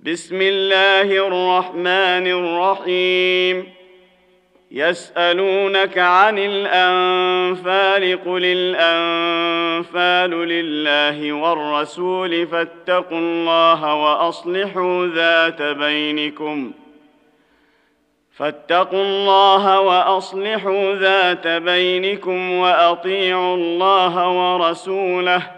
بسم الله الرحمن الرحيم. يسألونك عن الأنفال قل الأنفال لله والرسول فاتقوا الله وأصلحوا ذات بينكم. فاتقوا الله وأصلحوا ذات بينكم وأطيعوا الله ورسوله.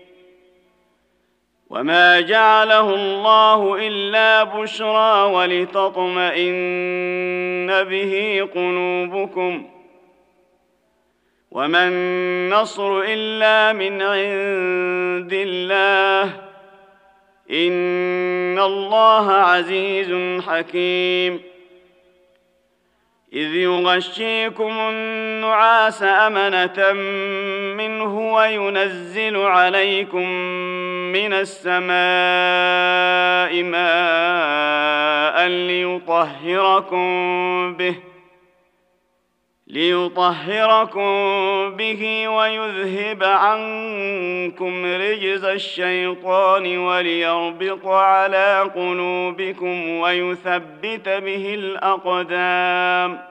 وما جعله الله الا بشرى ولتطمئن به قلوبكم وما النصر الا من عند الله ان الله عزيز حكيم اذ يغشيكم النعاس امنه منه وينزل عليكم من السماء ماء ليطهركم به ليطهركم به ويذهب عنكم رجز الشيطان وليربط على قلوبكم ويثبت به الأقدام.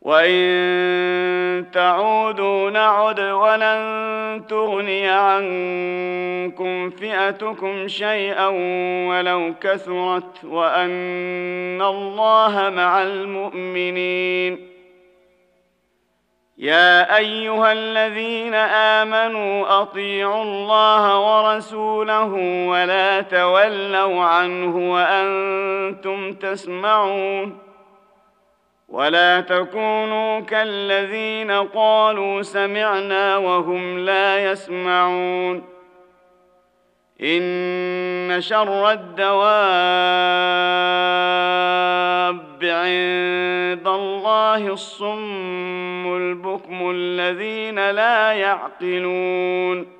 وان تعودوا نعد ولن تغني عنكم فئتكم شيئا ولو كثرت وان الله مع المؤمنين يا ايها الذين امنوا اطيعوا الله ورسوله ولا تولوا عنه وأنتم تسمعون ولا تكونوا كالذين قالوا سمعنا وهم لا يسمعون. إن شر الدواب عند الله الصم البكم الذين لا يعقلون.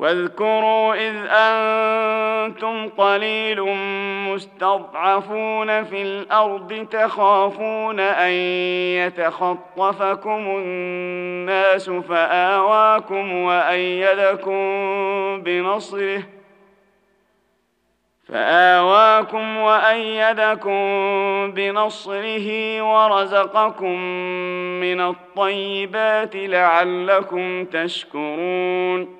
واذكروا إذ أنتم قليل مستضعفون في الأرض تخافون أن يتخطفكم الناس فآواكم وأيدكم بنصره فآواكم وأيدكم بنصره ورزقكم من الطيبات لعلكم تشكرون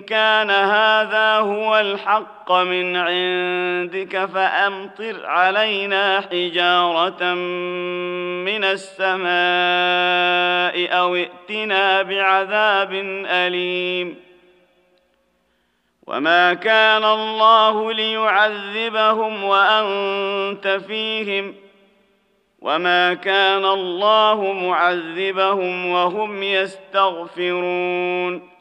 كان هذا هو الحق من عندك فأمطر علينا حجارة من السماء أو ائتنا بعذاب أليم. وما كان الله ليعذبهم وأنت فيهم. وما كان الله معذبهم وهم يستغفرون.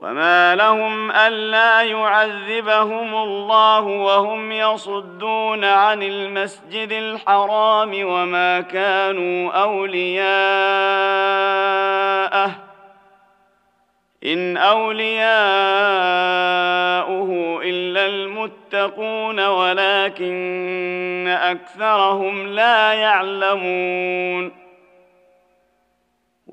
وما لهم الا يعذبهم الله وهم يصدون عن المسجد الحرام وما كانوا اولياءه ان اولياؤه الا المتقون ولكن اكثرهم لا يعلمون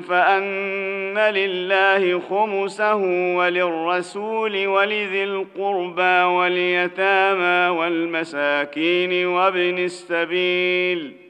فأن لله خمسه وللرسول ولذي القربى واليتامى والمساكين وابن السبيل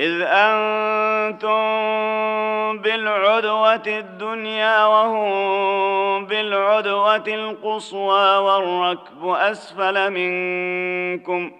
إذ أنتم بالعدوة الدنيا وهم بالعدوة القصوى والركب أسفل منكم ۖ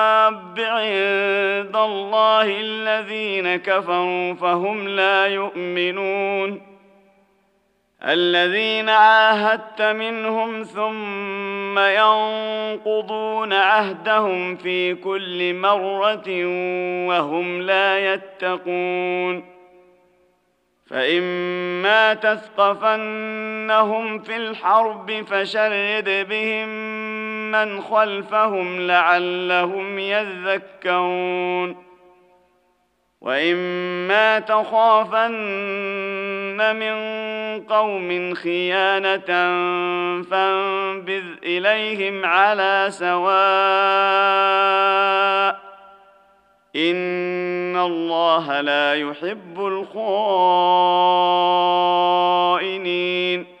عند الله الذين كفروا فهم لا يؤمنون. الذين عاهدت منهم ثم ينقضون عهدهم في كل مره وهم لا يتقون. فإما تثقفنهم في الحرب فشرد بهم من خلفهم لعلهم يذكرون. وإما تخافن من قوم خيانة فانبذ إليهم على سواء. إن الله لا يحب الخائنين.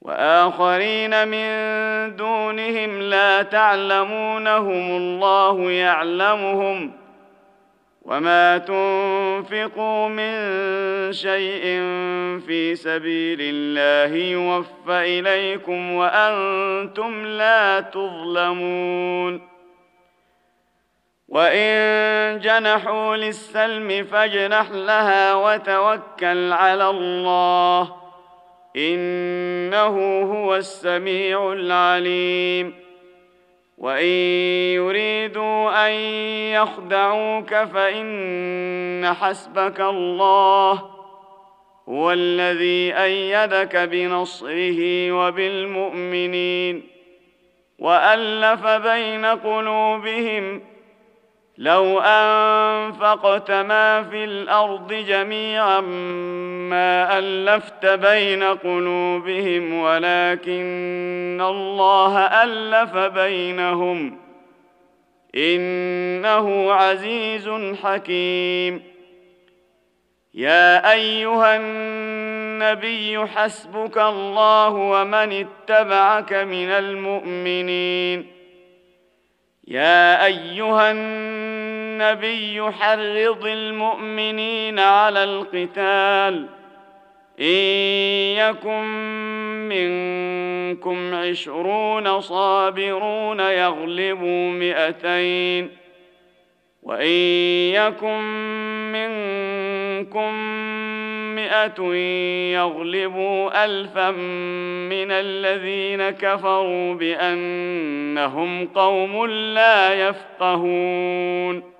وآخرين من دونهم لا تعلمونهم الله يعلمهم ۖ وما تنفقوا من شيء في سبيل الله يوفى إليكم وأنتم لا تظلمون وإن جنحوا للسلم فاجنح لها وتوكل على الله إنه هو السميع العليم. وإن يريدوا أن يخدعوك فإن حسبك الله هو الذي أيدك بنصره وبالمؤمنين وألف بين قلوبهم لو أنفقت ما في الأرض جميعا ما ألفت بين قلوبهم ولكن الله ألف بينهم. إنه عزيز حكيم. يا أيها النبي حسبك الله ومن اتبعك من المؤمنين. يا أيها النبي حرض المؤمنين على القتال. إن يكن منكم عشرون صابرون يغلبوا مئتين. وإن يكن منكم مئة يغلبوا الفا من الذين كفروا بأنهم قوم لا يفقهون.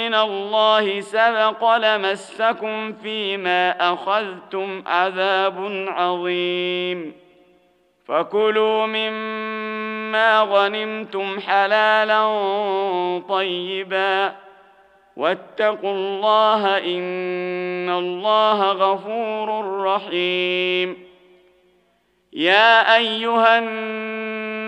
من الله سبق لمسكم فيما أخذتم عذاب عظيم. فكلوا مما غنمتم حلالا طيبا. واتقوا الله إن الله غفور رحيم. يا أيها